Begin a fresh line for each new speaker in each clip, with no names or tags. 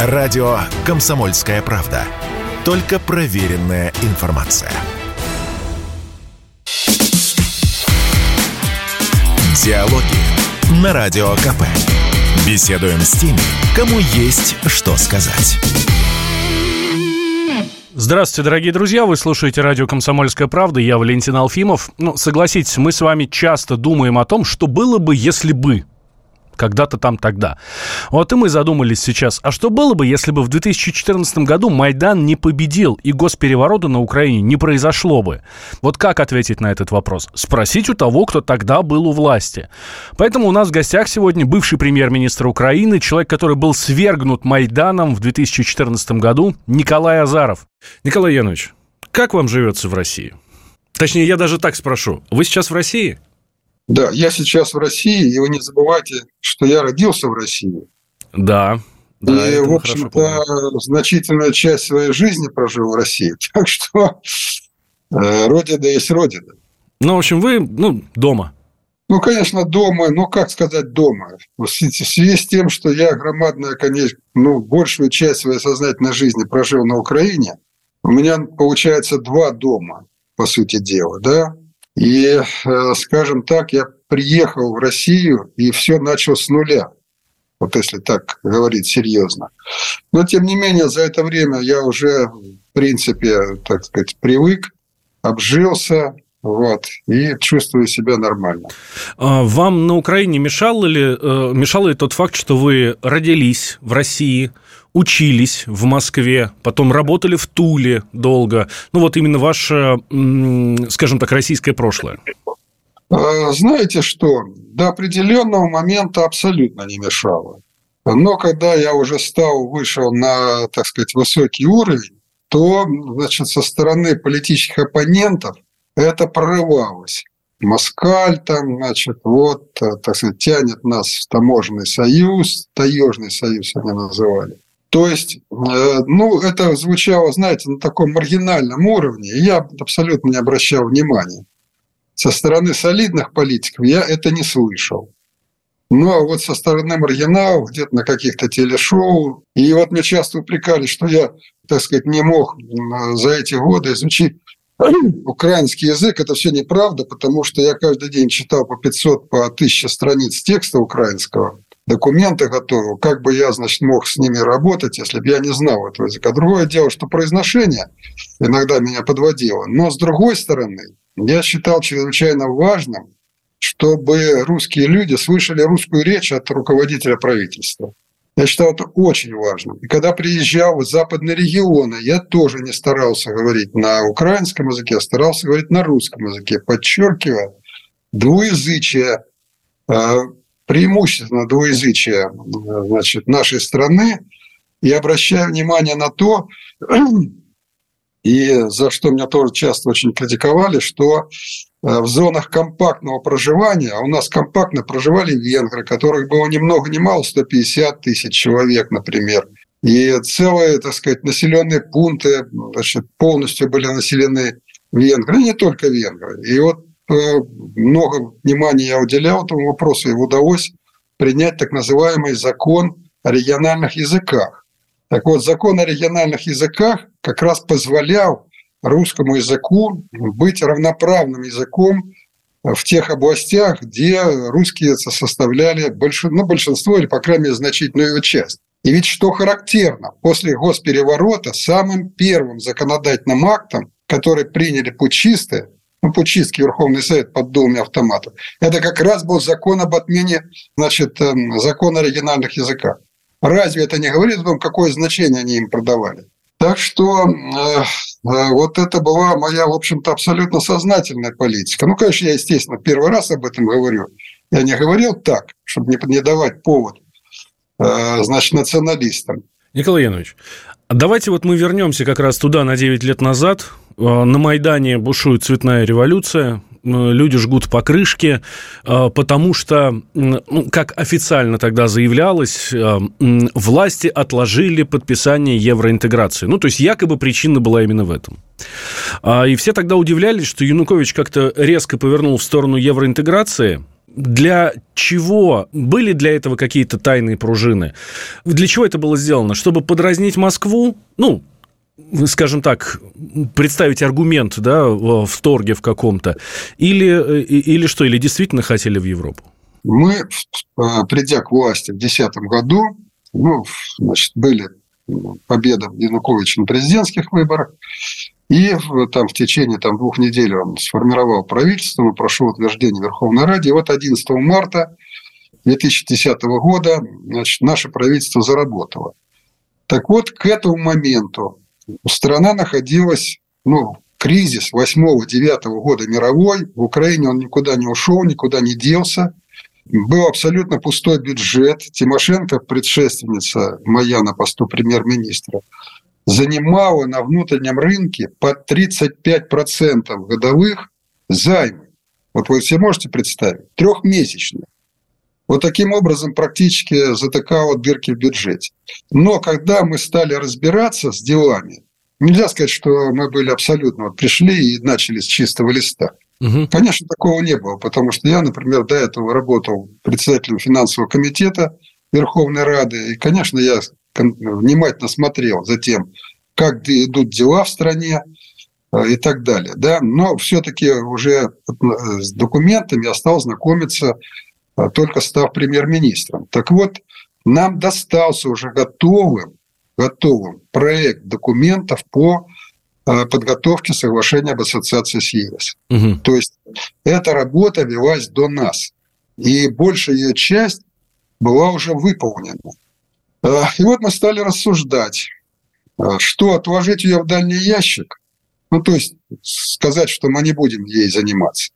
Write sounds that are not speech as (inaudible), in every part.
Радио «Комсомольская правда». Только проверенная информация. Диалоги на Радио КП. Беседуем с теми, кому есть что сказать.
Здравствуйте, дорогие друзья. Вы слушаете радио «Комсомольская правда». Я Валентин Алфимов. Ну, согласитесь, мы с вами часто думаем о том, что было бы, если бы когда-то там тогда. Вот и мы задумались сейчас, а что было бы, если бы в 2014 году Майдан не победил и госпереворота на Украине не произошло бы? Вот как ответить на этот вопрос? Спросить у того, кто тогда был у власти. Поэтому у нас в гостях сегодня бывший премьер-министр Украины, человек, который был свергнут Майданом в 2014 году, Николай Азаров. Николай Янович, как вам живется в России? Точнее, я даже так спрошу. Вы сейчас в России?
Да, я сейчас в России, и вы не забывайте, что я родился в России.
Да.
да и, в общем-то, значительную часть своей жизни прожил в России. (laughs) Так что э, Родина есть Родина.
Ну, в общем, вы, ну, дома.
Ну, конечно, дома, но как сказать дома? В связи с тем, что я громадная, конечно, ну, большую часть своей сознательной жизни прожил на Украине, у меня получается два дома, по сути дела, да? И, э, скажем так, я приехал в Россию и все начал с нуля. Вот если так говорить серьезно. Но, тем не менее, за это время я уже, в принципе, так сказать, привык, обжился, вот, и чувствую себя нормально.
А вам на Украине мешал ли, э, мешал ли тот факт, что вы родились в России, учились в Москве, потом работали в Туле долго. Ну вот именно ваше, скажем так, российское прошлое.
Э, знаете что, до определенного момента абсолютно не мешало. Но когда я уже стал, вышел на, так сказать, высокий уровень, то, значит, со стороны политических оппонентов это прорывалось. Москаль там, значит, вот, э, так сказать, тянет нас в таможенный союз, таежный союз они называли. То есть, э, ну, это звучало, знаете, на таком маргинальном уровне, и я абсолютно не обращал внимания. Со стороны солидных политиков я это не слышал. Ну, а вот со стороны маргиналов, где-то на каких-то телешоу, и вот мне часто упрекали, что я, так сказать, не мог за эти годы изучить (clears throat) украинский язык. Это все неправда, потому что я каждый день читал по 500, по 1000 страниц текста украинского документы готовил, как бы я, значит, мог с ними работать, если бы я не знал этого языка. Другое дело, что произношение иногда меня подводило. Но с другой стороны, я считал чрезвычайно важным, чтобы русские люди слышали русскую речь от руководителя правительства. Я считал это очень важным. И когда приезжал в западные регионы, я тоже не старался говорить на украинском языке, а старался говорить на русском языке, подчеркивая двуязычие, а, преимущественно двуязычие значит, нашей страны, и обращаю внимание на то, (clears throat) и за что меня тоже часто очень критиковали, что э, в зонах компактного проживания, а у нас компактно проживали венгры, которых было ни много ни мало, 150 тысяч человек, например, и целые, так сказать, населенные пункты значит, полностью были населены венгры, не только венгры. И вот много внимания я уделял этому вопросу, и удалось принять так называемый закон о региональных языках. Так вот, закон о региональных языках как раз позволял русскому языку быть равноправным языком в тех областях, где русские составляли большинство, ну, большинство или, по крайней мере, значительную его часть. И ведь что характерно, после госпереворота самым первым законодательным актом, который приняли путчисты, ну, путчистский Верховный Совет под дулами автоматов. Это как раз был закон об отмене, значит, эм, закона о региональных языках. Разве это не говорит о том, какое значение они им продавали? Так что э, э, вот это была моя, в общем-то, абсолютно сознательная политика. Ну, конечно, я, естественно, первый раз об этом говорю. Я не говорил так, чтобы не, не давать повод, э, значит, националистам.
Николай Янович, давайте вот мы вернемся как раз туда на 9 лет назад, на Майдане бушует цветная революция, люди жгут покрышки, э, потому что, ну, как официально тогда заявлялось, власти отложили подписание евроинтеграции. Ну, то есть якобы причина была именно в этом. А, и все тогда удивлялись, что Янукович как-то резко повернул в сторону евроинтеграции, Для чего? Были для этого какие-то тайные пружины? Для чего это было сделано? Чтобы подразнить Москву? Ну, скажем так, представить аргумент да, в торге в каком-то? Или, или что? Или действительно хотели в Европу?
Мы, э, придя к власти в 2010 году, ну, значит, были победа Януковича на президентских выборах, и там в течение там, двух недель он сформировал правительство, мы прошел утверждение Верховной Ради. И вот 11 марта 2010 года значит, наше правительство заработало. Так вот, к этому моменту страна находилась, ну, кризис 8-9 года мировой, в Украине он никуда не ушел, никуда не делся. Был абсолютно пустой бюджет. Тимошенко, предшественница моя на посту премьер-министра, занимала на внутреннем рынке под 35% годовых займы. Вот вы себе можете представить? Трехмесячные. Вот таким образом практически затыкала дырки в бюджете. Но когда мы стали разбираться с делами, нельзя сказать, что мы были абсолютно... Вот пришли и начали с чистого листа. Угу. Конечно, такого не было, потому что я, например, до этого работал председателем финансового комитета Верховной Рады, и, конечно, я внимательно смотрел за тем, как идут дела в стране э, и так далее. Да? Но все-таки уже э, с документами я стал знакомиться, только став премьер-министром. Так вот, нам достался уже готовым, готовым проект документов по подготовке соглашения об ассоциации с ЕС. Угу. То есть эта работа велась до нас. И большая ее часть была уже выполнена. И вот мы стали рассуждать, что отложить ее в дальний ящик, ну то есть сказать, что мы не будем ей заниматься.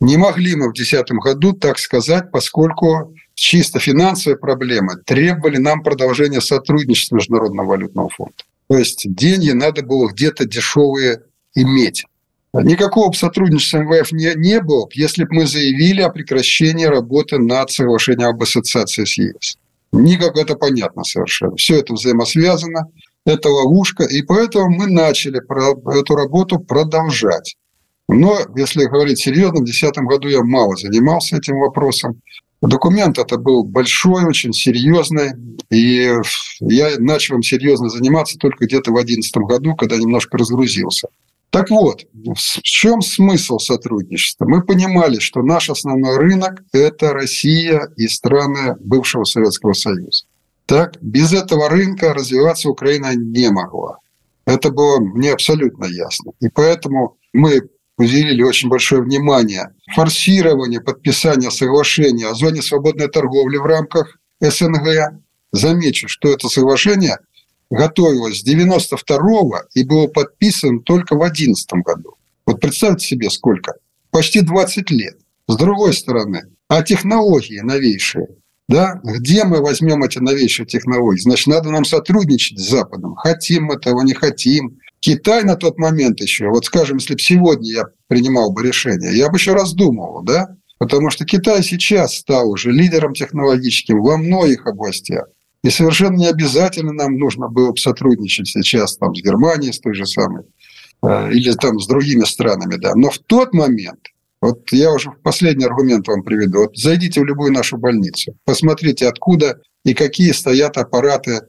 Не могли мы в 2010 году так сказать, поскольку чисто финансовые проблемы требовали нам продолжения сотрудничества Международного валютного фонда. То есть деньги надо было где-то дешевые иметь. Никакого сотрудничества МВФ не, не было, если бы мы заявили о прекращении работы над соглашением об ассоциации с ЕС. Никак это понятно совершенно. Все это взаимосвязано, это ловушка, и поэтому мы начали эту работу продолжать. Но, если говорить серьезно, в 2010 году я мало занимался этим вопросом. Документ это был большой, очень серьезный, и я начал им серьезно заниматься только где-то в 2011 году, когда немножко разгрузился. Так вот, в чем смысл сотрудничества? Мы понимали, что наш основной рынок – это Россия и страны бывшего Советского Союза. Так, без этого рынка развиваться Украина не могла. Это было мне абсолютно ясно. И поэтому мы уделили очень большое внимание форсированию подписания соглашения о зоне свободной торговли в рамках СНГ. Замечу, что это соглашение готовилось с 92 и было подписано только в 2011 году. Вот представьте себе сколько. Почти 20 лет. С другой стороны, а технологии новейшие – да, где мы возьмем эти новейшие технологии? Значит, надо нам сотрудничать с Западом. Хотим мы этого, не хотим. Китай на тот момент еще, вот скажем, если бы сегодня я принимал бы решение, я бы еще раздумывал, да? Потому что Китай сейчас стал уже лидером технологическим во многих областях. И совершенно не обязательно нам нужно было бы сотрудничать сейчас там, с Германией, с той же самой, э, или там с другими странами. Да. Но в тот момент вот я уже последний аргумент вам приведу. Вот зайдите в любую нашу больницу, посмотрите, откуда и какие стоят аппараты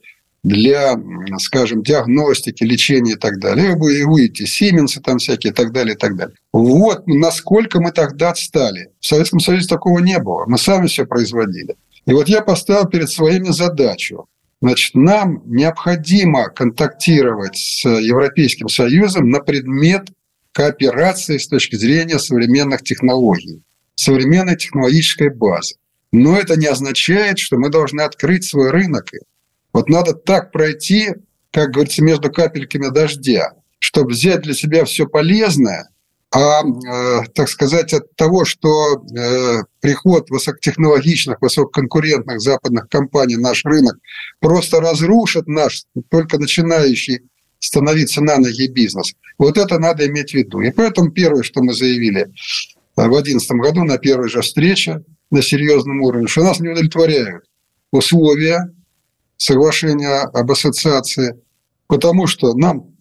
для, скажем, диагностики, лечения и так далее. Вы увидите Сименсы там всякие и так далее, и так далее. Вот насколько мы тогда отстали. В Советском Союзе такого не было. Мы сами все производили. И вот я поставил перед своими задачу. Значит, нам необходимо контактировать с Европейским Союзом на предмет кооперации с точки зрения современных технологий, современной технологической базы. Но это не означает, что мы должны открыть свой рынок. Вот надо так пройти, как говорится, между капельками дождя, чтобы взять для себя все полезное, а, э, так сказать, от того, что э, приход высокотехнологичных, высококонкурентных западных компаний наш рынок просто разрушит наш только начинающий становиться на ноги бизнес. Вот это надо иметь в виду. И поэтому первое, что мы заявили э, в 2011 году на первой же встрече на серьезном уровне, что нас не удовлетворяют условия соглашения об ассоциации, потому что нам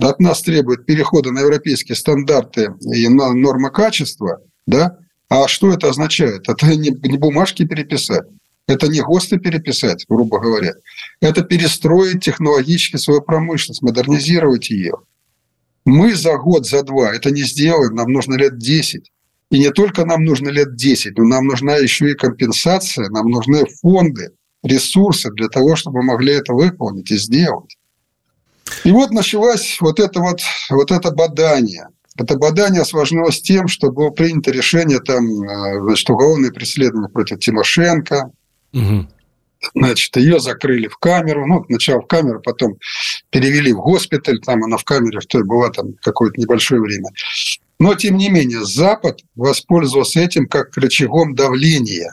от нас требуют перехода на европейские стандарты и на нормы качества, да, А что это означает? Это не, не бумажки переписать. Это не ГОСТы переписать, грубо говоря. Это перестроить технологически свою промышленность, модернизировать ее. Мы за год, за два это не сделаем, нам нужно лет 10. И не только нам нужно лет 10, но нам нужна еще и компенсация, нам нужны фонды, ресурсы для того, чтобы могли это выполнить и сделать. И вот началось вот это вот, вот это бадание. Это бадание осложнилось тем, что было принято решение там, э, значит, уголовное преследование против Тимошенко. Угу. Значит, ее закрыли в камеру. Ну, сначала в камеру, потом перевели в госпиталь. Там она в камере в той была там какое-то небольшое время. Но, тем не менее, Запад воспользовался этим как рычагом давления.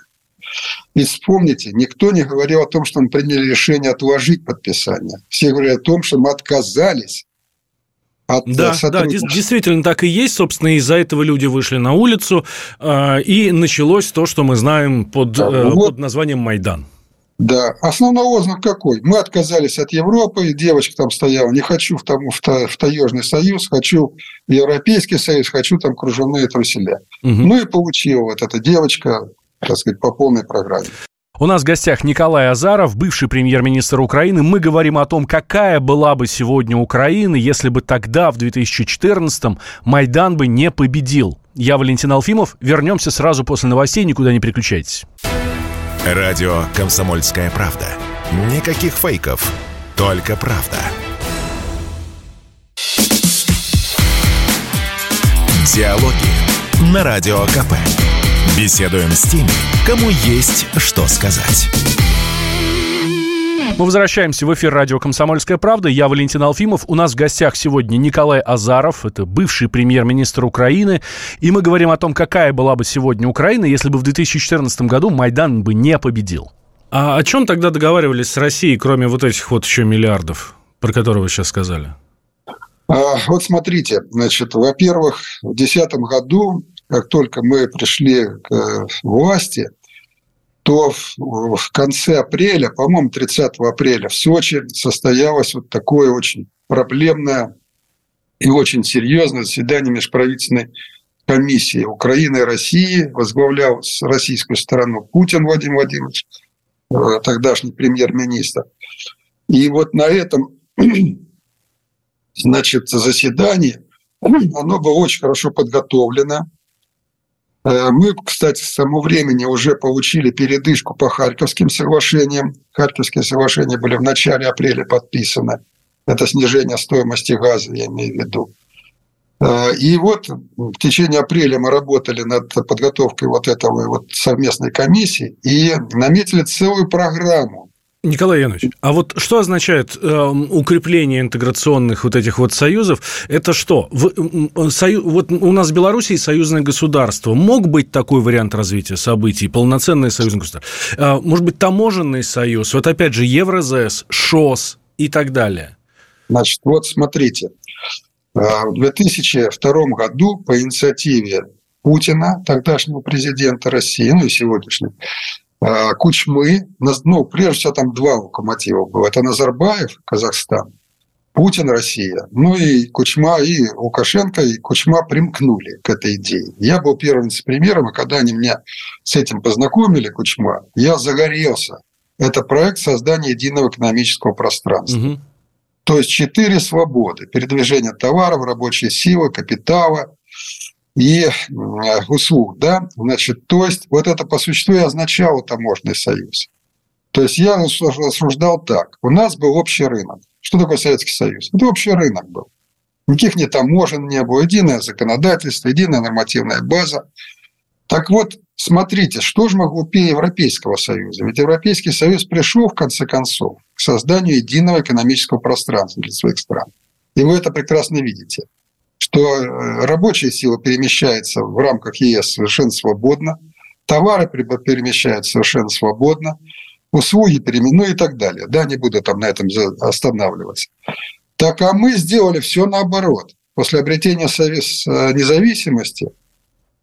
И вспомните, никто не говорил о том, что мы приняли решение отложить подписание. Все говорили о том, что мы отказались
от да, да, действительно так и есть. Собственно, из-за этого люди вышли на улицу, э, и началось то, что мы знаем под, да, э, вот, под названием Майдан.
Да, основной лозунг какой? Мы отказались от Европы, девочка там стояла, не хочу в, там, в, та, в Таежный союз, хочу в Европейский союз, хочу там кружевные труселя. Угу. Ну и получила вот эта девочка, так сказать, по полной программе.
У нас в гостях Николай Азаров, бывший премьер-министр Украины. Мы говорим о том, какая была бы сегодня Украина, если бы тогда, в 2014-м, Майдан бы не победил. Я Валентин Алфимов. Вернемся сразу после новостей. Никуда не переключайтесь.
Радио «Комсомольская правда». Никаких фейков, только правда. Диалоги на Радио КП. Беседуем с теми, кому есть что сказать.
Мы возвращаемся в эфир радио «Комсомольская правда». Я Валентин Алфимов. У нас в гостях сегодня Николай Азаров. Это бывший премьер-министр Украины. И мы говорим о том, какая была бы сегодня Украина, если бы в 2014 году Майдан бы не победил. А о чем тогда договаривались с Россией, кроме вот этих вот еще миллиардов, про которые вы сейчас сказали?
А, вот смотрите, значит, во-первых, в 2010 году, как только мы пришли к э, власти – то в конце апреля, по-моему, 30 апреля в Сочи состоялось вот такое очень проблемное и очень серьезное заседание межправительственной комиссии Украины и России. Возглавлял с российскую сторону Путин Владимир Владимирович, э, тогдашний премьер-министр. И вот на этом (clears throat) значит, заседании оно было очень хорошо подготовлено. Э, мы, кстати, с того времени уже получили передышку по Харьковским соглашениям. Харьковские соглашения были в начале апреля подписаны. Это снижение стоимости газа, я имею в виду. Э, и вот в течение апреля мы работали над подготовкой вот этого вот совместной комиссии и наметили целую программу
Николай Янович, а вот что означает э, укрепление интеграционных вот этих вот союзов? Это что? В, сою, вот у нас в Беларуси союзное государство. Мог быть такой вариант развития событий, полноценное союзное государство? Э, может быть, таможенный союз? Вот опять же, Евразес, ШОС и так далее.
Значит, вот смотрите. Э, в 2002 году по инициативе Путина, тогдашнего президента России, ну и сегодняшнего, а, Кучмы, ну, прежде всего, там два локомотива было. Это Назарбаев, Казахстан, Путин, Россия. Ну и Кучма, и Лукашенко, и Кучма примкнули к этой идее. Я был первым примером, и когда они меня с этим познакомили, Кучма, я загорелся. Это проект создания единого экономического пространства. Угу. То есть четыре свободы. Передвижение товаров, рабочей силы, капитала, и услуг, да, значит, то есть вот это по существу и означало таможенный союз. То есть я рассуждал так. У нас был общий рынок. Что такое Советский Союз? Это общий рынок был. Никаких не таможен не было. Единое законодательство, единая нормативная база. Так вот, смотрите, что же мы глупее Европейского Союза? Ведь Европейский Союз пришел, в конце концов, к созданию единого экономического пространства для своих стран. И вы это прекрасно видите что э, рабочая сила перемещается в рамках ЕС совершенно свободно, товары перемещаются совершенно свободно, услуги перемену и так далее. Да, не буду там на этом останавливаться. Так а мы сделали все наоборот. После обретения э, независимости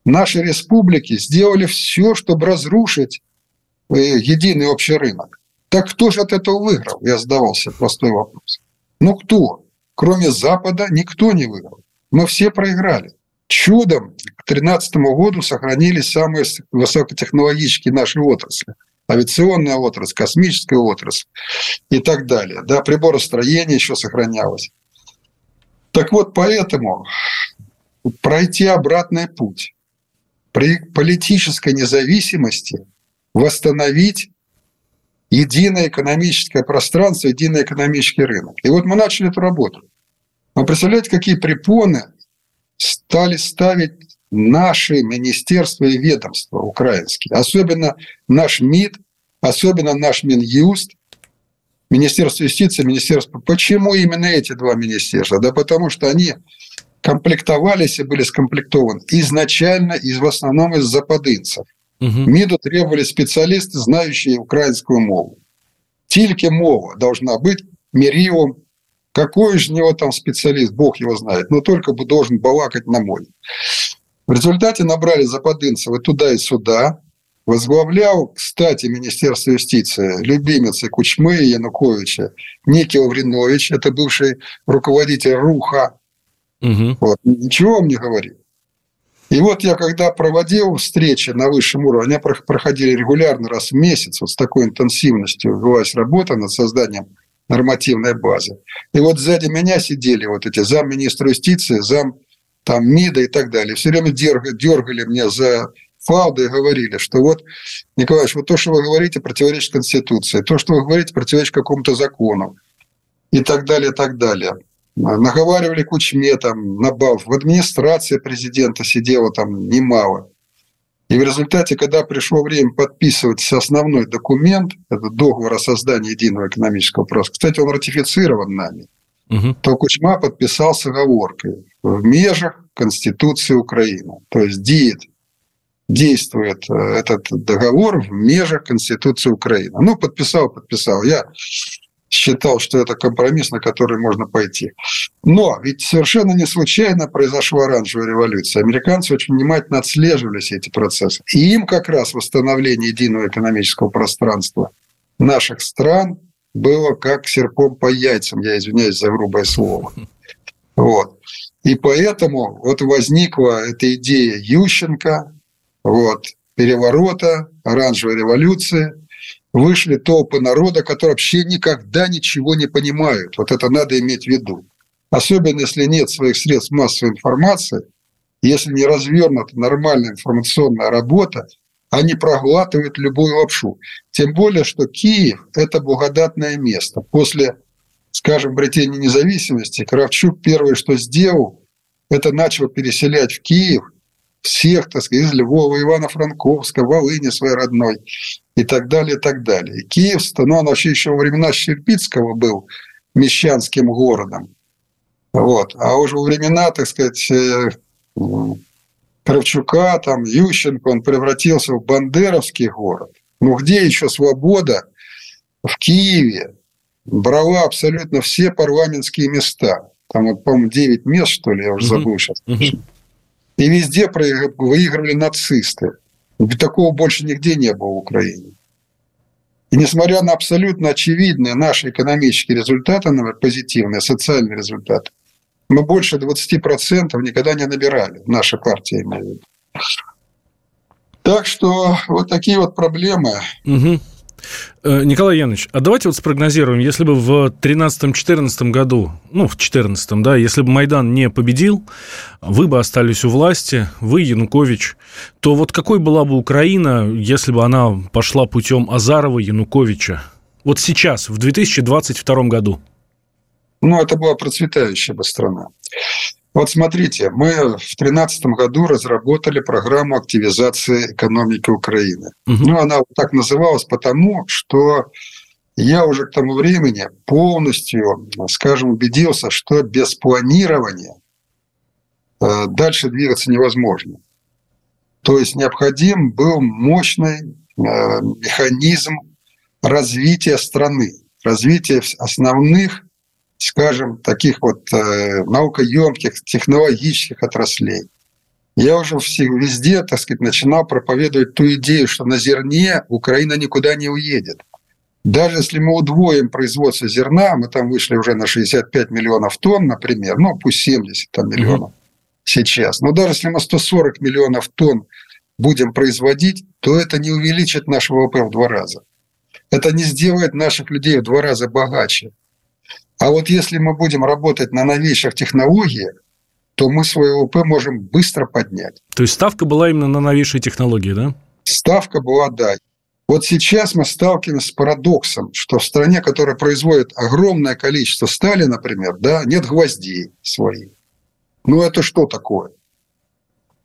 наши республики сделали все, чтобы разрушить э, единый общий рынок. Так кто же от этого выиграл? Я задавался простой вопрос. Ну кто? Кроме Запада никто не выиграл мы все проиграли. чудом к 2013 году сохранились самые высокотехнологические наши отрасли. Авиационная отрасль, космическая отрасль и так далее. Да, приборостроение еще сохранялось. Так вот, поэтому пройти обратный путь, при политической независимости восстановить единое экономическое пространство, единый экономический рынок. И вот мы начали эту работу. Вы представляете, какие препоны стали ставить наши министерства и ведомства украинские, особенно наш МИД, особенно наш Минюст, Министерство юстиции, Министерство... Почему именно эти два министерства? Да потому что они комплектовались и были скомплектованы изначально из, в основном из западынцев. Угу. МИДу требовали специалисты, знающие украинскую мову. Тільки мова должна быть мириум. Какой же него там специалист, бог его знает, но только бы должен балакать на мой. В результате набрали западынцев и туда, и сюда. Возглавлял, кстати, Министерство юстиции любимец и Кучмы и Януковича Никил Вринович, это бывший руководитель РУХа. Угу. Вот. Ничего он не говорит. И вот я когда проводил встречи на высшем уровне, они проходили регулярно раз в месяц, вот с такой интенсивностью велась работа над созданием нормативной базы. И вот сзади меня сидели вот эти замминистра юстиции, зам там МИДа и так далее. Все время дергали, дергали меня за фауды и говорили, что вот, Николаевич, вот то, что вы говорите, противоречит Конституции, то, что вы говорите, противоречит какому-то закону и так далее, и так далее наговаривали Кучме там на бал. В администрации президента сидело там немало. И в результате, когда пришло время подписывать основной документ, это договор о создании единого экономического пространства, кстати, он ратифицирован нами, угу. то Кучма подписал с оговоркой в межах Конституции Украины. То есть действует, действует э, этот договор в межах Конституции Украины. Ну, подписал, подписал. Я считал, что это компромисс, на который можно пойти. Но ведь совершенно не случайно произошла оранжевая революция. Американцы очень внимательно отслеживали все эти процессы. И им как раз восстановление единого экономического пространства наших стран было как серпом по яйцам, я извиняюсь за грубое слово. Вот. И поэтому вот возникла эта идея Ющенко, вот, переворота, оранжевой революции – вышли толпы народа, которые вообще никогда ничего не понимают. Вот это надо иметь в виду. Особенно, если нет своих средств массовой информации, если не развернута нормальная информационная работа, они проглатывают любую лапшу. Тем более, что Киев – это благодатное место. После, скажем, обретения независимости Кравчук первое, что сделал, это начал переселять в Киев всех, так сказать, из Львова, Ивано-Франковска, Волыни своей родной и так далее, и так далее. Киев, ну, он вообще еще во времена Щербицкого был мещанским городом. Вот. А уже во времена, так сказать, э, Кравчука, там, Ющенко, он превратился в бандеровский город. Ну, где еще свобода в Киеве брала абсолютно все парламентские места. Там, вот, по-моему, 9 мест, что ли, я уже забыл сейчас. И везде выигрывали нацисты. Такого больше нигде не было в Украине. И несмотря на абсолютно очевидные наши экономические результаты, позитивные, социальные результаты, мы больше 20% никогда не набирали, наша партия имею в виду. Так что вот такие вот проблемы.
Угу. Э, Николай Янович, а давайте вот спрогнозируем, если бы в 2013-2014 году, ну, в 2014, да, если бы Майдан не победил, вы бы остались у власти, вы, Янукович, то вот какой была бы Украина, если бы она пошла путем Азарова, Януковича? Вот сейчас, в 2022 году.
Ну, это была процветающая бы страна. Вот смотрите, мы в 2013 году разработали программу активизации экономики Украины. Угу. Ну, она так называлась потому, что я уже к тому времени полностью, скажем, убедился, что без планирования э, дальше двигаться невозможно. То есть необходим был мощный э, механизм развития страны, развития основных скажем, таких вот э, наукоемких, технологических отраслей. Я уже все, везде, так сказать, начинал проповедовать ту идею, что на зерне Украина никуда не уедет. Даже если мы удвоим производство зерна, мы там вышли уже на 65 миллионов тонн, например, ну пусть 70 там, миллионов, сейчас. Но даже если мы 140 миллионов тонн будем производить, то это не увеличит наш ВВП в два раза. Это не сделает наших людей в два раза богаче. А вот если мы будем работать на новейших технологиях, то мы свой ВВП можем быстро поднять.
То есть ставка была именно на новейшие технологии, да?
Ставка была, да. Вот сейчас мы сталкиваемся с парадоксом, что в стране, которая производит огромное количество стали, например, да, нет гвоздей своих. Ну, это что такое?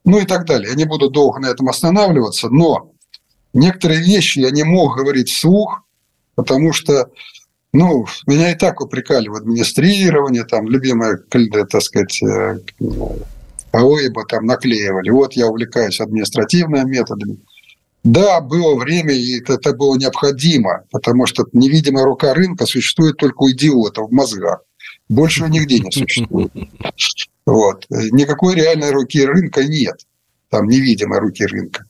Ну и так далее. Я не буду долго на этом останавливаться, но некоторые вещи я не мог говорить вслух, потому что ну, меня и так упрекали в администрировании, там, любимая, так сказать, э, АОИБа там наклеивали. Вот я увлекаюсь административными методами. Да, было время, и это было необходимо, потому что невидимая рука рынка существует только у идиотов в мозгах. Больше нигде не существует. Вот. Никакой реальной руки рынка нет. Там невидимой руки рынка.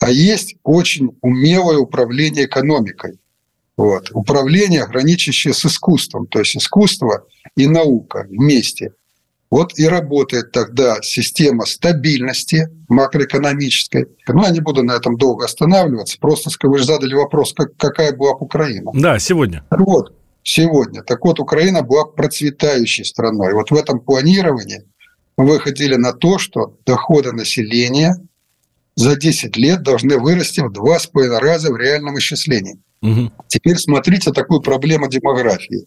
А есть очень умелое управление экономикой. Вот. Управление, граничащее с искусством. То есть искусство и наука вместе. Вот и работает тогда система стабильности макроэкономической. Ну, я не буду на этом долго останавливаться. Просто вы же задали вопрос, как, какая была бы Украина.
Да, сегодня.
Вот, сегодня. Так вот, Украина была процветающей страной. Вот в этом планировании мы выходили на то, что доходы населения за 10 лет должны вырасти в 2,5 раза в реальном исчислении. Угу. Теперь смотрите такую проблему демографии.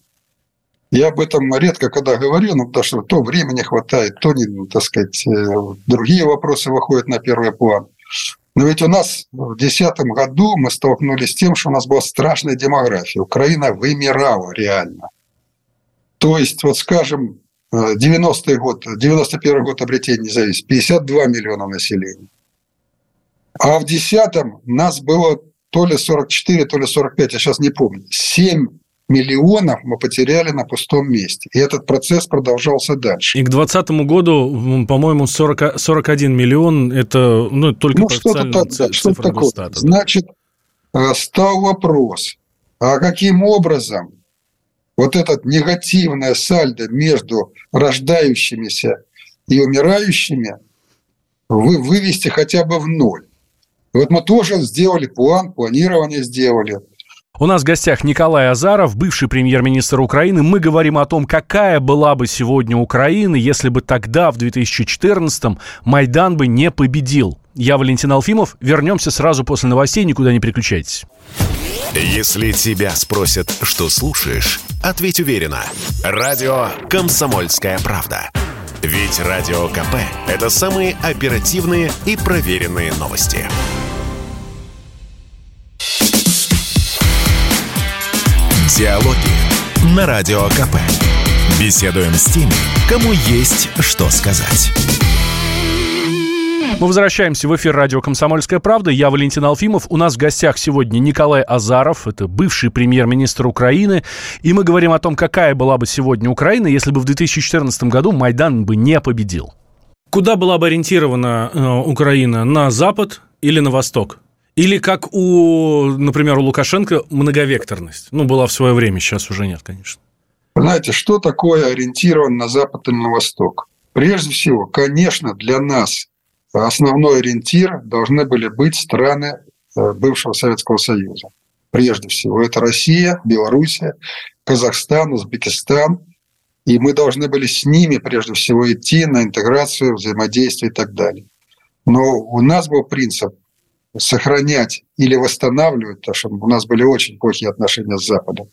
Я об этом редко когда говорю, ну, потому что то времени хватает, то, не, ну, так сказать, э, другие вопросы выходят на первый план. Но ведь у нас в 2010 году мы столкнулись с тем, что у нас была страшная демография. Украина вымирала реально. То есть, вот скажем, 90-й э, год, 91 год обретения независимости, 52 миллиона населения. А в 10-м нас было то ли 44, то ли 45, я сейчас не помню. 7 миллионов мы потеряли на пустом месте. И этот процесс продолжался дальше.
И к 2020 году, по-моему, 40, 41 миллион, это ну, только ну, по что-то так,
да, что такое. Стата, Значит, э, стал вопрос, а каким образом вот этот негативное сальдо между рождающимися и умирающими вы, вывести хотя бы в ноль. Вот мы тоже сделали план, планирование сделали –
у нас в гостях Николай Азаров, бывший премьер-министр Украины. Мы говорим о том, какая была бы сегодня Украина, если бы тогда, в 2014-м, Майдан бы не победил. Я Валентин Алфимов. Вернемся сразу после новостей. Никуда не переключайтесь.
Если тебя спросят, что слушаешь, ответь уверенно. Радио «Комсомольская правда». Ведь Радио КП – это самые оперативные и проверенные новости. Диалоги на Радио КП. Беседуем с теми, кому есть что сказать.
Мы возвращаемся в эфир радио «Комсомольская правда». Я Валентин Алфимов. У нас в гостях сегодня Николай Азаров. Это бывший премьер-министр Украины. И мы говорим о том, какая была бы сегодня Украина, если бы в 2014 году Майдан бы не победил. Куда была бы ориентирована э, Украина? На запад или на восток? Или как у, например, у Лукашенко многовекторность? Ну, была в свое время, сейчас уже нет, конечно.
Знаете, что такое ориентирован на Запад или на Восток? Прежде всего, конечно, для нас основной ориентир должны были быть страны э, бывшего Советского Союза. Прежде всего, это Россия, Белоруссия, Казахстан, Узбекистан. И мы должны были с ними, прежде всего, идти на интеграцию, взаимодействие и так далее. Но у нас был принцип сохранять или восстанавливать, потому что у нас были очень плохие отношения с Западом,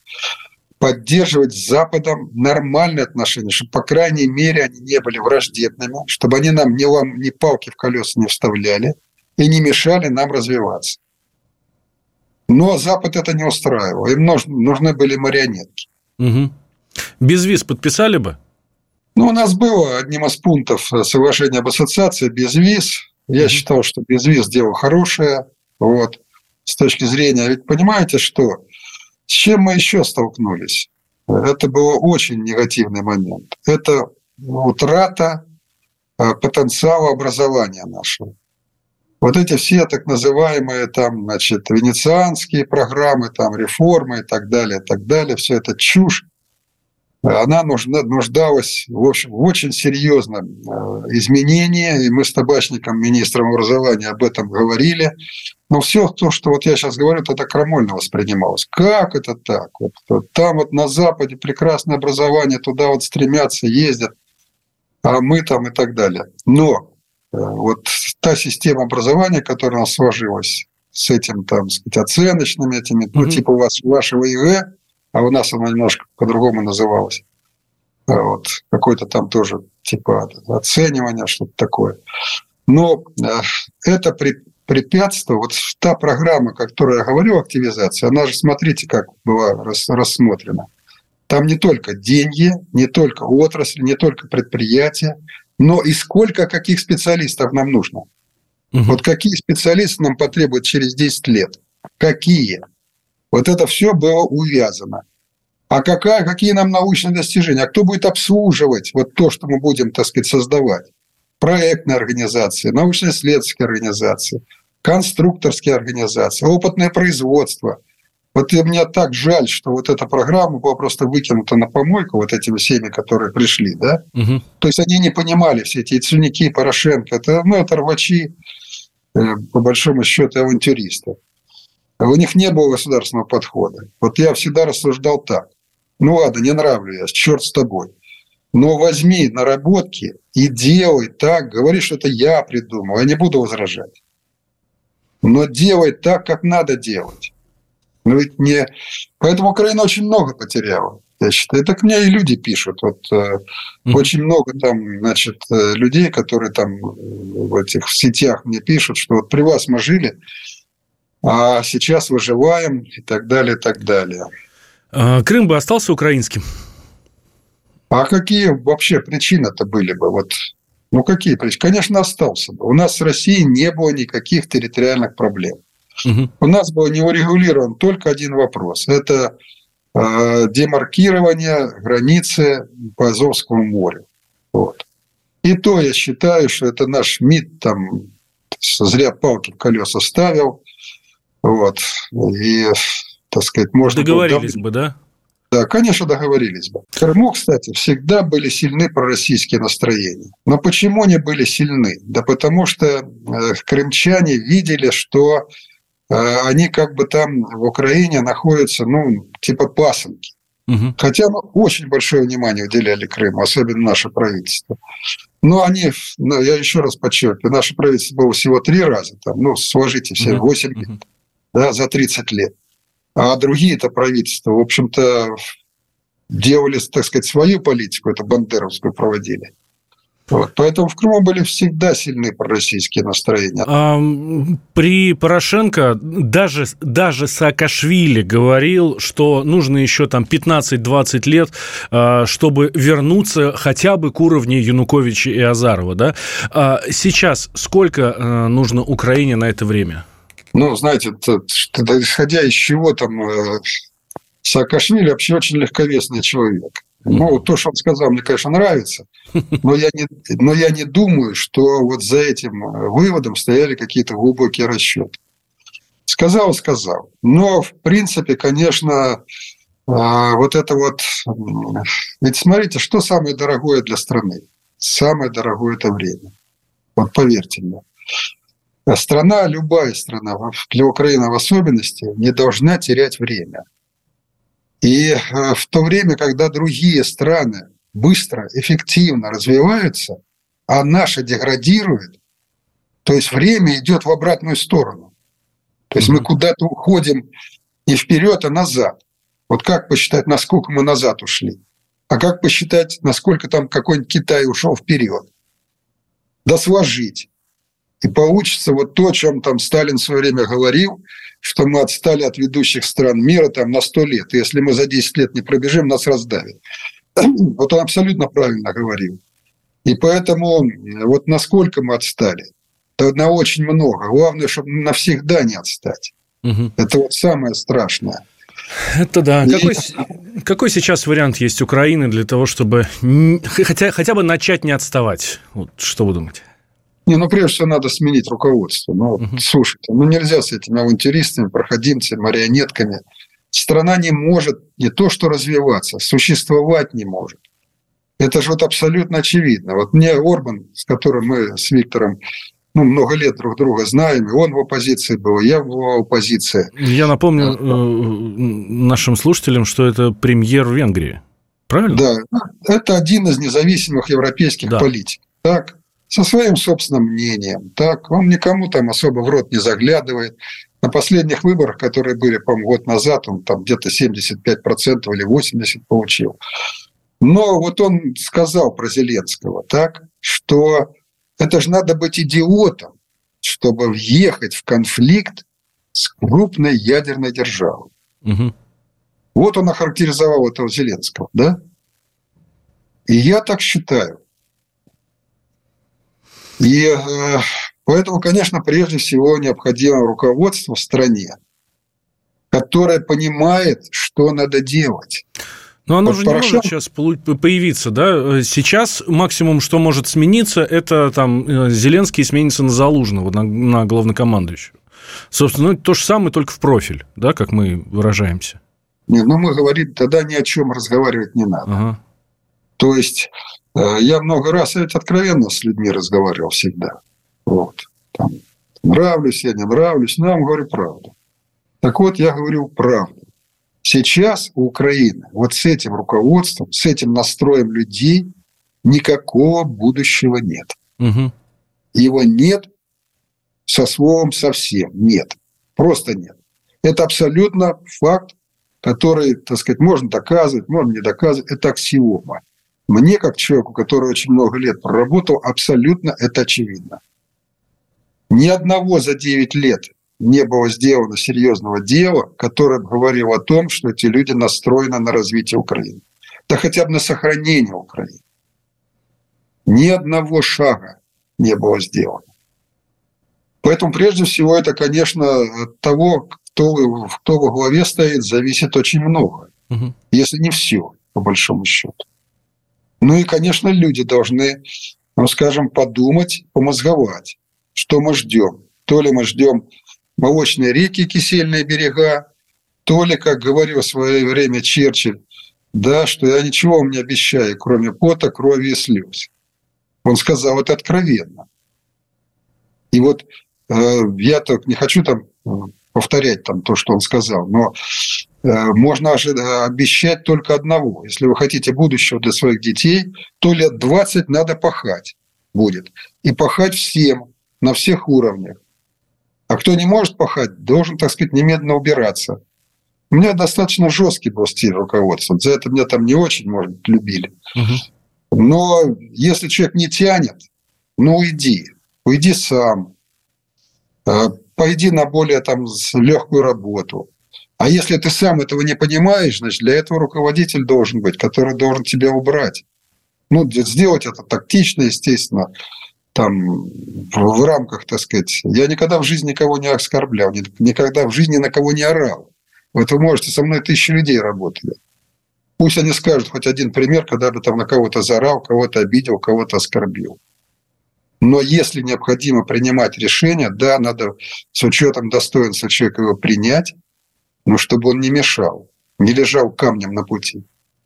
поддерживать с Западом нормальные отношения, чтобы, по крайней мере, они не были враждебными, чтобы они нам ни, лом, ни палки в колеса не вставляли и не мешали нам развиваться. Но Запад это не устраивал. Им нужны, нужны были марионетки.
Угу. Без виз подписали бы?
Ну, у нас было одним из пунктов соглашения об ассоциации без виз. Я считал, что безвиз дело хорошее, вот, с точки зрения, ведь понимаете, что, с чем мы еще столкнулись? Это был очень негативный момент. Это утрата а, потенциала образования нашего. Вот эти все так называемые там, значит, венецианские программы, там, реформы и так далее, и так далее, все это чушь. Она нужна, нуждалась в, общем, в очень серьезном э, изменении, и мы с табачником, министром образования об этом говорили. Но все то, что вот я сейчас говорю, это крамольно воспринималось. Как это так? Вот, вот там вот на Западе прекрасное образование, туда вот стремятся, ездят, а мы там и так далее. Но э, вот та система образования, которая у нас сложилась, с этим, там, сказать, оценочными этими, mm-hmm. ну, типа у вас вашего ИГ, а у нас она немножко по-другому называлась. А вот, какой-то там тоже типа оценивания, что-то такое. Но э, это препятствие, вот та программа, о которой я говорю, активизация, она же, смотрите, как была рас, рассмотрена. Там не только деньги, не только отрасль, не только предприятия, но и сколько каких специалистов нам нужно. Угу. Вот какие специалисты нам потребуют через 10 лет? Какие? Вот это все было увязано. А какая, какие нам научные достижения? А кто будет обслуживать вот то, что мы будем, так сказать, создавать? Проектные организации, научно-исследовательские организации, конструкторские организации, опытное производство. Вот и мне так жаль, что вот эта программа была просто выкинута на помойку вот этими всеми, которые пришли, да? Угу. То есть они не понимали все эти Яценюки, Порошенко. Это, ну, это рвачи, э, по большому счету, авантюристы. У них не было государственного подхода. Вот я всегда рассуждал так. Ну ладно, не нравлюсь я, черт с тобой. Но возьми наработки и делай так, говори, что это я придумал, я не буду возражать. Но делай так, как надо делать. Ну ведь не... Поэтому Украина очень много потеряла. Я считаю, это к мне и люди пишут. Вот mm-hmm. очень много там, значит, э, людей, которые там в этих сетях мне пишут, что вот при вас мы жили, а сейчас выживаем и так далее, и так далее.
А, Крым бы остался украинским?
А какие вообще причины-то были бы? Вот, ну, какие причины? Конечно, остался бы. У нас с Россией не было никаких территориальных проблем. Угу. У нас был не урегулирован только один вопрос. Это э, демаркирование границы по Азовскому морю. Вот. И то я считаю, что это наш МИД там зря палки в колеса ставил. Вот. И так сказать, можно...
Договорились бы, да?
Да, конечно, договорились бы. В Крыму, кстати, всегда были сильны пророссийские настроения. Но почему они были сильны? Да потому что э, крымчане видели, что э, они как бы там в Украине находятся, ну, типа пасынки. Угу. Хотя ну, очень большое внимание уделяли Крыму, особенно наше правительство. Но они, ну, я еще раз подчеркиваю, наше правительство было всего три раза, там, ну, сложите все, угу. 8 лет, угу. Да, за 30 лет. А другие-то правительства, в общем-то, делали, так сказать, свою политику, это бандеровскую проводили. Вот. Поэтому в Крыму были всегда сильные пророссийские настроения. А,
при Порошенко даже, даже Саакашвили говорил, что нужно еще там 15-20 лет, а, чтобы вернуться хотя бы к уровню Януковича и Азарова. Да? А сейчас сколько а, нужно Украине на это время?
Ну, знаете, исходя из чего там э, Саакашвили вообще очень легковесный человек. Ну, то, что он сказал, мне, конечно, нравится, (laughs) но я не, но я не думаю, что вот за этим э, выводом стояли какие-то глубокие расчеты. Сказал, сказал. Но, в принципе, конечно, э, вот это вот... Ведь смотрите, что самое дорогое для страны? Самое дорогое – это время. Вот поверьте мне. Страна, любая страна, для Украины в особенности, не должна терять время. И э, в то время, когда другие страны быстро, эффективно развиваются, а наша деградирует, то есть время идет в обратную сторону. То есть мы куда-то уходим не вперед, а назад. Вот как посчитать, насколько мы назад ушли? А как посчитать, насколько там какой-нибудь Китай ушел вперед? Да сложить. И получится вот то, о чем там Сталин в свое время говорил, что мы отстали от ведущих стран мира там на 100 лет. И если мы за 10 лет не пробежим, нас раздавят. (clears throat) Вот он абсолютно правильно говорил. И поэтому вот насколько мы отстали, то на очень много. Главное, чтобы навсегда не отстать. Угу. Это вот самое страшное.
Это да. И... Какой, какой сейчас вариант есть Украины для того, чтобы хотя, хотя бы начать не отставать? Вот что вы думаете?
Не, ну прежде всего надо сменить руководство. Ну, угу. слушайте, ну нельзя с этими авантюристами, проходимцами, марионетками страна не может не то что развиваться, существовать не может. Это же вот абсолютно очевидно. Вот мне Орбан, с которым мы с Виктором ну, много лет друг друга знаем, и он в оппозиции был, я в оппозиции.
Я напомню э, нашим слушателям, что это премьер Венгрии. Правильно?
Да, это один из независимых европейских да. политиков. Так, со своим собственным мнением. Так, он никому там особо в рот не заглядывает. На последних выборах, которые были, по-моему, год назад, он там где-то 75% или 80% получил. Но вот он сказал про Зеленского, так, что это же надо быть идиотом, чтобы въехать в конфликт с крупной ядерной державой. Угу. Вот он охарактеризовал этого Зеленского, да? И я так считаю. И э, поэтому, конечно, прежде всего необходимо руководство в стране, которое понимает, что надо делать.
Но оно вот же Порошенко... не может сейчас появиться, да? Сейчас максимум, что может смениться, это там э, Зеленский сменится на Залужного, на, на главнокомандующего. Собственно, ну, то же самое, только в профиль, да, как мы выражаемся.
Не, ну мы говорим, тогда ни о чем разговаривать не надо. Ага. То есть э, я много раз, я ведь откровенно с людьми разговаривал всегда. Вот. Там, нравлюсь я, не нравлюсь, но я вам говорю правду. Так вот, я говорю правду. Сейчас у Украины вот с этим руководством, с этим настроем людей никакого будущего нет. Угу. Его нет со словом совсем. Нет. Просто нет. Это абсолютно факт, который, так сказать, можно доказывать, можно не доказывать. Это аксиома. Мне, как человеку, который очень много лет проработал, абсолютно это очевидно. Ни одного за 9 лет не было сделано серьезного дела, которое говорило о том, что эти люди настроены на развитие Украины. Да хотя бы на сохранение Украины. Ни одного шага не было сделано. Поэтому прежде всего это, конечно, от того, кто, кто во главе стоит, зависит очень много. Угу. Если не все, по большому счету. Ну и, конечно, люди должны, ну, скажем, подумать, помозговать, что мы ждем. То ли мы ждем молочные реки, кисельные берега, то ли, как говорил в свое время Черчилль, да, что я ничего вам не обещаю, кроме пота, крови и слез. Он сказал это откровенно. И вот э, я так не хочу там э, повторять там то, что он сказал, но можно обещать только одного. Если вы хотите будущего для своих детей, то лет 20 надо пахать будет. И пахать всем, на всех уровнях. А кто не может пахать, должен, так сказать, немедленно убираться. У меня достаточно жесткий был стиль руководства. За это меня там не очень, может быть, любили. Угу. Но если человек не тянет, ну уйди. Уйди сам. А, пойди на более там легкую работу. А если ты сам этого не понимаешь, значит, для этого руководитель должен быть, который должен тебя убрать. Ну, сделать это тактично, естественно, там в рамках, так сказать, я никогда в жизни никого не оскорблял, никогда в жизни на кого не орал. Вот вы можете, со мной тысячи людей работали. Пусть они скажут хоть один пример, когда бы там на кого-то заорал, кого-то обидел, кого-то оскорбил. Но если необходимо принимать решение, да, надо с учетом достоинства человека его принять, но чтобы он не мешал, не лежал камнем на пути.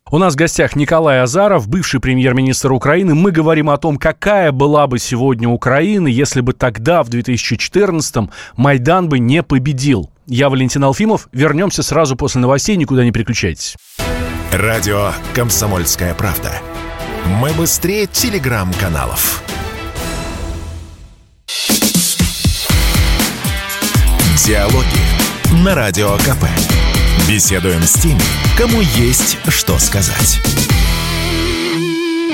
У нас в гостях Николай Азаров, бывший премьер-министр Украины. Мы говорим о том, какая была бы сегодня Украина, если бы тогда, в 2014-м, Майдан бы не победил. Я Валентин Алфимов. Вернемся сразу после новостей. Никуда не переключайтесь.
Радио «Комсомольская правда». Мы быстрее телеграм-каналов. Диалоги на Радио КП. Беседуем с теми, кому есть что сказать.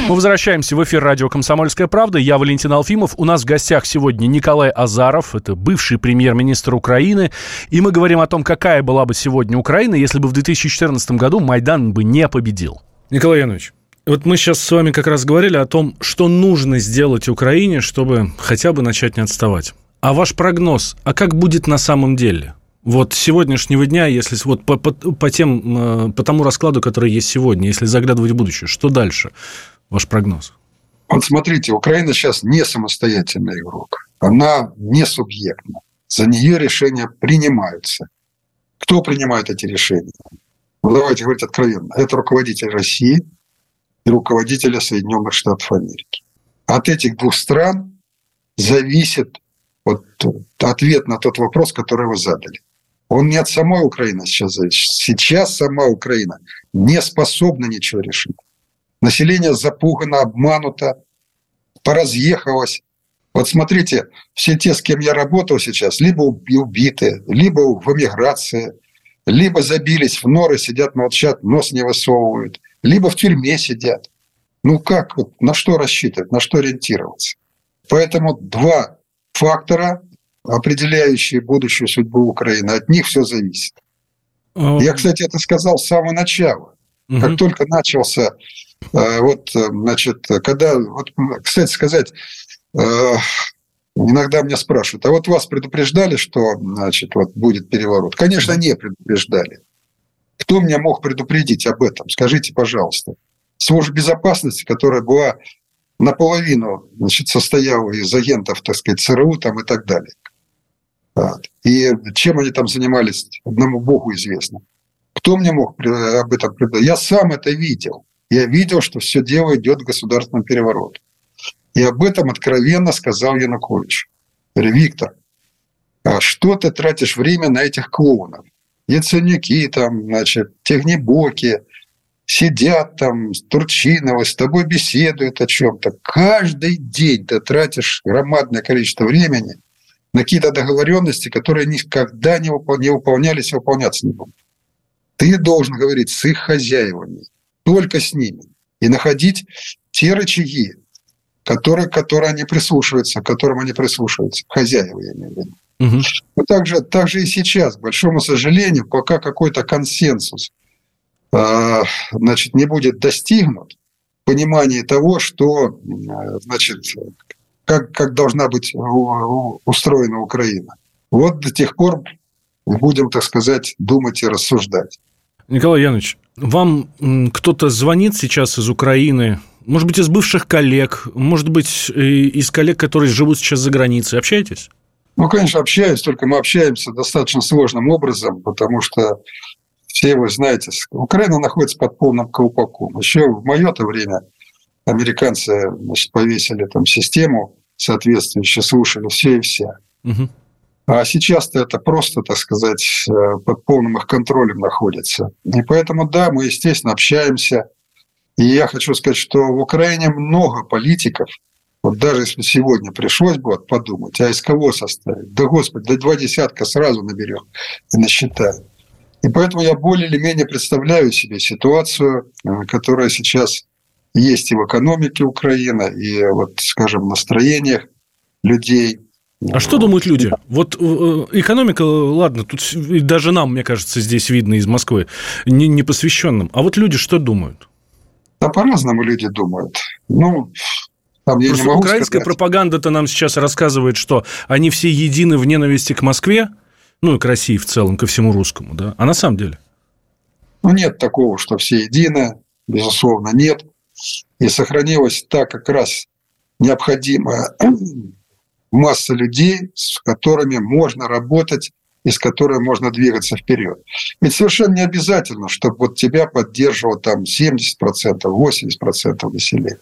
Мы возвращаемся в эфир радио «Комсомольская правда». Я Валентин Алфимов. У нас в гостях сегодня Николай Азаров. Это бывший премьер-министр Украины. И мы говорим о том, какая была бы сегодня Украина, если бы в 2014 году Майдан бы не победил. Николай Янович, вот мы сейчас с вами как раз говорили о том, что нужно сделать Украине, чтобы хотя бы начать не отставать. А ваш прогноз, а как будет на самом деле? Вот сегодняшнего дня, если вот по, по, по, тем, э, по тому раскладу, который есть сегодня, если заглядывать в будущее, что дальше? Ваш прогноз?
Вот смотрите, Украина сейчас не самостоятельный игрок. Она не субъектна. За нее решения принимаются. Кто принимает эти решения? Ну, давайте говорить откровенно. Это руководитель России и руководителя Соединенных Штатов Америки. От этих двух стран зависит вот ответ на тот вопрос, который вы задали. Он не от самой Украины сейчас зависит. Сейчас сама Украина не способна ничего решить. Население запугано, обмануто, поразъехалось. Вот смотрите, все те, с кем я работал сейчас, либо убиты, либо в эмиграции, либо забились в норы, сидят, молчат, нос не высовывают, либо в тюрьме сидят. Ну как, вот, на что рассчитывать, на что ориентироваться? Поэтому два фактора, определяющие будущую судьбу Украины, от них все зависит. А я, кстати, это сказал с самого начала. Угу. Как только начался, э, вот, э, значит, когда, вот, кстати сказать, э, Иногда меня спрашивают, а вот вас предупреждали, что значит, вот будет переворот? Конечно, не предупреждали. Кто меня мог предупредить об этом? Скажите, пожалуйста. Служба безопасности, которая была наполовину значит, состояла из агентов, так сказать, ЦРУ там и так далее. И чем они там занимались, одному Богу известно. Кто мне мог об этом предупредить? Я сам это видел. Я видел, что все дело идет к государственному перевороту. И об этом откровенно сказал Янукович. Говорю, Виктор, а что ты тратишь время на этих клоунов? Яценюки, там, значит, Технебоки, сидят там, Турчиновы, с тобой беседуют о чем-то. Каждый день ты тратишь громадное количество времени на какие-то договоренности, которые никогда не, выпол... не выполнялись и выполняться не будут. Ты должен говорить с их хозяевами, только с ними, и находить те рычаги, которые, которые они прислушиваются, к которым они прислушиваются, хозяева, я имею в виду. Угу. Но также, также и сейчас, к большому сожалению, пока какой-то консенсус э, значит, не будет достигнут, понимание того, что значит, как, как должна быть устроена Украина. Вот до тех пор будем, так сказать, думать и рассуждать.
Николай Янович, вам кто-то звонит сейчас из Украины, может быть, из бывших коллег, может быть, из коллег, которые живут сейчас за границей. Общаетесь?
Ну, конечно, общаюсь, только мы общаемся достаточно сложным образом, потому что все вы знаете, Украина находится под полным колпаком. Еще в мое-то время американцы значит, повесили там систему соответствующую, слушали все и вся. Угу. А сейчас-то это просто, так сказать, э, под полным их контролем находится. И поэтому, да, мы, естественно, общаемся – и я хочу сказать, что в Украине много политиков, вот даже если сегодня пришлось бы вот подумать, а из кого составить? Да, Господи, да два десятка сразу наберем и насчитаем. И поэтому я более или менее представляю себе ситуацию, э, которая сейчас есть и в экономике Украины, и, вот, скажем, в настроениях людей.
А что думают люди? Вот э, экономика, ладно, тут даже нам, мне кажется, здесь видно из Москвы, не, не посвященным. А вот люди что думают?
Да по-разному люди думают. Ну,
там я Просто не могу украинская сказать. пропаганда-то нам сейчас рассказывает, что они все едины в ненависти к Москве, ну и к России в целом, ко всему русскому, да? А на самом деле?
Ну, нет такого, что все едины, безусловно, нет. И сохранилась та как раз необходимая (clears throat) масса людей, с которыми можно работать из которой можно двигаться вперед. Ведь совершенно не обязательно, чтобы вот тебя поддерживало там 70%, 80% населения.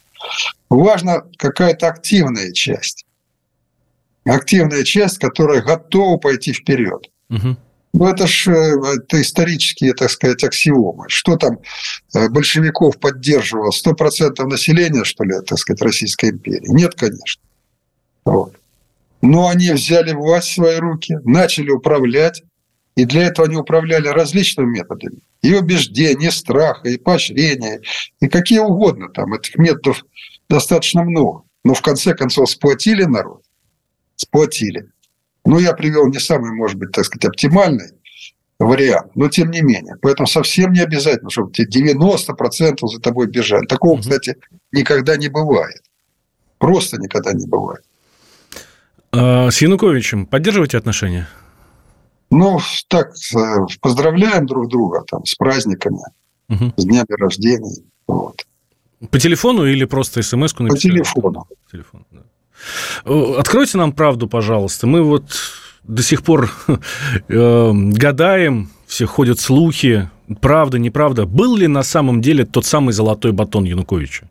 Важна какая-то активная часть. Активная часть, которая готова пойти вперед. Угу. Ну, это же это исторические, так сказать, аксиомы. Что там э, большевиков поддерживало? 100% населения, что ли, так сказать, Российской империи? Нет, конечно. Вот. Но они взяли власть в свои руки, начали управлять, и для этого они управляли различными методами. И убеждения, и страха, и поощрения, и какие угодно там. Этих методов достаточно много. Но в конце концов сплотили народ. Сплотили. Ну, я привел не самый, может быть, так сказать, оптимальный вариант, но тем не менее. Поэтому совсем не обязательно, чтобы тебе 90% за тобой бежали. Такого, кстати, никогда не бывает. Просто никогда не бывает.
А с Януковичем поддерживаете отношения?
Ну, так, э, поздравляем друг друга там, с праздниками, угу. с днями рождения. Вот.
По телефону или просто смс-ку
написали? По телефону. По телефону
да. Откройте нам правду, пожалуйста. Мы вот до сих пор (laughs) э, гадаем, все ходят слухи, правда, неправда. Был ли на самом деле тот самый золотой батон Януковича?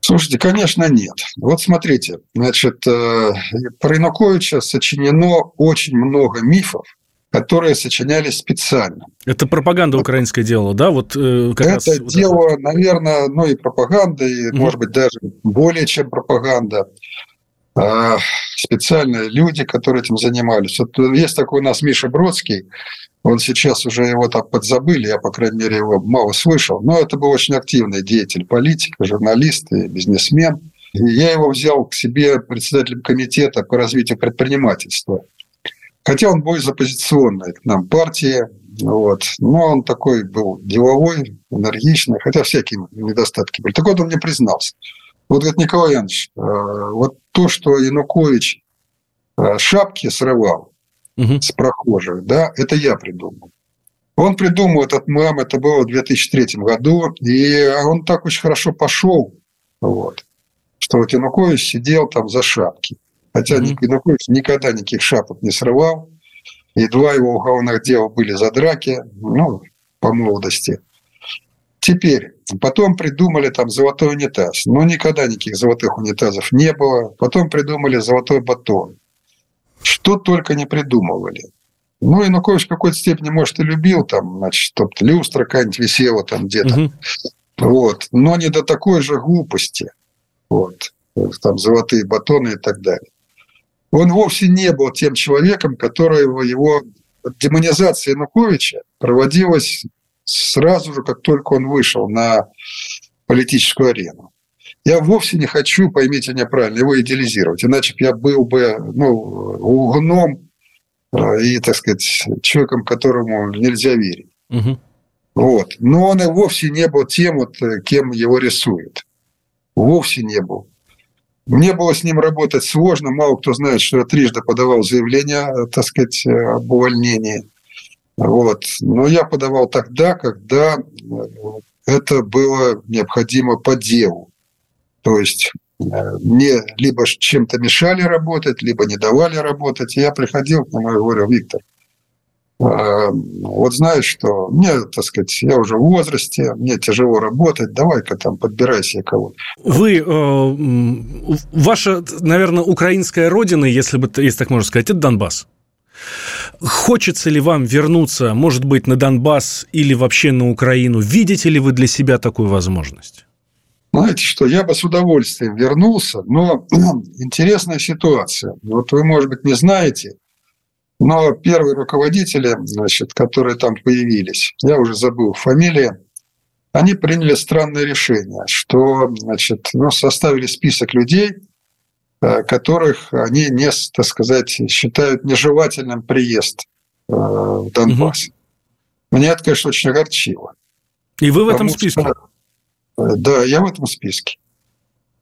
Слушайте, конечно, нет. Вот смотрите, значит, э, про Януковича сочинено очень много мифов, которые сочинялись специально.
Это пропаганда украинская делала, да? Вот
э, как Это раз, дело, вот наверное, ну и пропаганда, и, mm может быть, даже более чем пропаганда. А, специальные люди, которые этим занимались. Вот есть такой у нас Миша Бродский, он сейчас уже его так подзабыли, я, по крайней мере, его мало слышал. Но это был очень активный деятель, политик, журналист и бизнесмен. И я его взял к себе председателем комитета по развитию предпринимательства. Хотя он был из оппозиционной к нам партии, вот. Но он такой был деловой, энергичный, хотя всякие недостатки были. Так вот он мне признался. Вот, говорит, Николай Иванович, э, вот то, что Янукович э, шапки срывал, угу. с прохожих, да, это я придумал. Он придумал этот мем, это было в 2003 году, и он так очень хорошо пошел, вот, что вот Янукович сидел там за шапки. Хотя mm-hmm. Янукович никогда никаких шапок не срывал, и два его уголовных дела были за драки, ну, по молодости. Теперь, потом придумали там золотой унитаз. Но никогда никаких золотых унитазов не было. Потом придумали золотой батон. Что только не придумывали. Ну, Янукович в какой-то степени, может, и любил, там, значит, чтоб люстра какая-нибудь висела там где-то. Угу. Вот. Но не до такой же глупости. Вот. Там золотые батоны и так далее. Он вовсе не был тем человеком, которого его демонизация Януковича проводилась сразу же, как только он вышел на политическую арену. Я вовсе не хочу, поймите меня правильно, его идеализировать. Иначе я был бы ну, лгуном э, и, так сказать, человеком, которому нельзя верить. Угу. Вот. Но он и вовсе не был тем, вот, э, кем его рисуют. Вовсе не был. Мне было с ним работать сложно. Мало кто знает, что я трижды подавал заявление, э, так сказать, об увольнении. Вот. Но я подавал тогда, когда это было необходимо по делу. То есть э, мне либо чем-то мешали работать, либо не давали работать. И я приходил к нему и говорю, Виктор, э, вот знаешь что, мне, так сказать, я уже в возрасте, мне тяжело работать, давай-ка там подбирай себе кого-то.
Вы, э, ваша, наверное, украинская родина, если, бы, если так можно сказать, это Донбасс. Хочется ли вам вернуться, может быть, на Донбасс или вообще на Украину? Видите ли вы для себя такую возможность?
Знаете что, я бы с удовольствием вернулся, но (clears throat) интересная ситуация. Вот вы, может быть, не знаете, но первые руководители, значит, которые там появились, я уже забыл фамилии, они приняли странное решение, что значит, ну, составили список людей, которых они не, так сказать, считают нежелательным приезд э, в Донбасс. Угу. Меня это, конечно, очень огорчило.
И вы в этом списке? Что,
да, я в этом списке.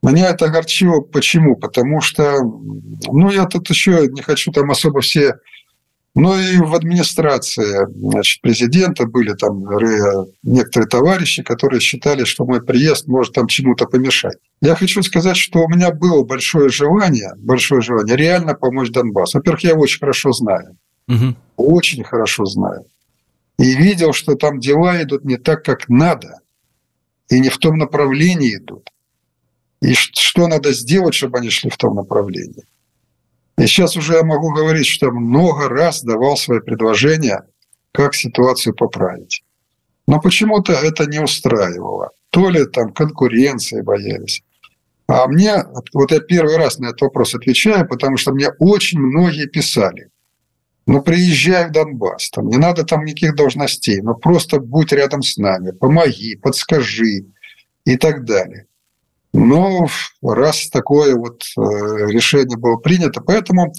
Меня это огорчило. Почему? Потому что, ну, я тут еще не хочу там особо все... Ну, и в администрации значит, президента были там некоторые товарищи, которые считали, что мой приезд может там чему-то помешать. Я хочу сказать, что у меня было большое желание, большое желание реально помочь Донбассу. Во-первых, я его очень хорошо знаю. Угу. Очень хорошо знаю. И видел, что там дела идут не так, как надо – и не в том направлении идут. И что надо сделать, чтобы они шли в том направлении. И сейчас уже я могу говорить, что много раз давал свои предложения, как ситуацию поправить. Но почему-то это не устраивало. То ли там конкуренции боялись. А мне, вот я первый раз на этот вопрос отвечаю, потому что мне очень многие писали. Ну, приезжай в Донбасс, там, не надо там никаких должностей, но просто будь рядом с нами, помоги, подскажи и так далее. Но раз такое вот э, решение было принято, поэтому,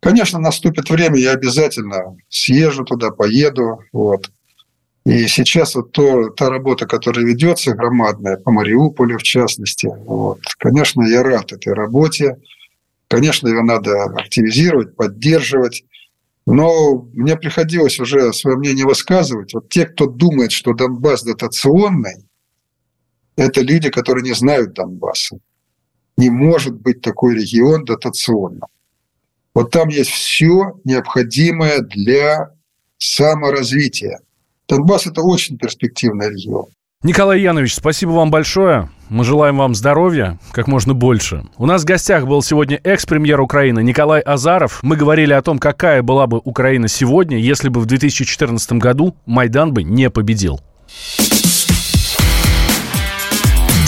конечно, наступит время, я обязательно съезжу туда, поеду, вот. И сейчас вот то, та работа, которая ведется, громадная, по Мариуполю в частности, вот, конечно, я рад этой работе. Конечно, ее надо активизировать, поддерживать. Но мне приходилось уже свое мнение высказывать. Вот те, кто думает, что Донбасс дотационный, это люди, которые не знают Донбасса. Не может быть такой регион дотационным. Вот там есть все необходимое для саморазвития. Донбасс – это очень перспективный регион.
Николай Янович, спасибо вам большое. Мы желаем вам здоровья как можно больше. У нас в гостях был сегодня экс-премьер Украины Николай Азаров. Мы говорили о том, какая была бы Украина сегодня, если бы в 2014 году Майдан бы не победил.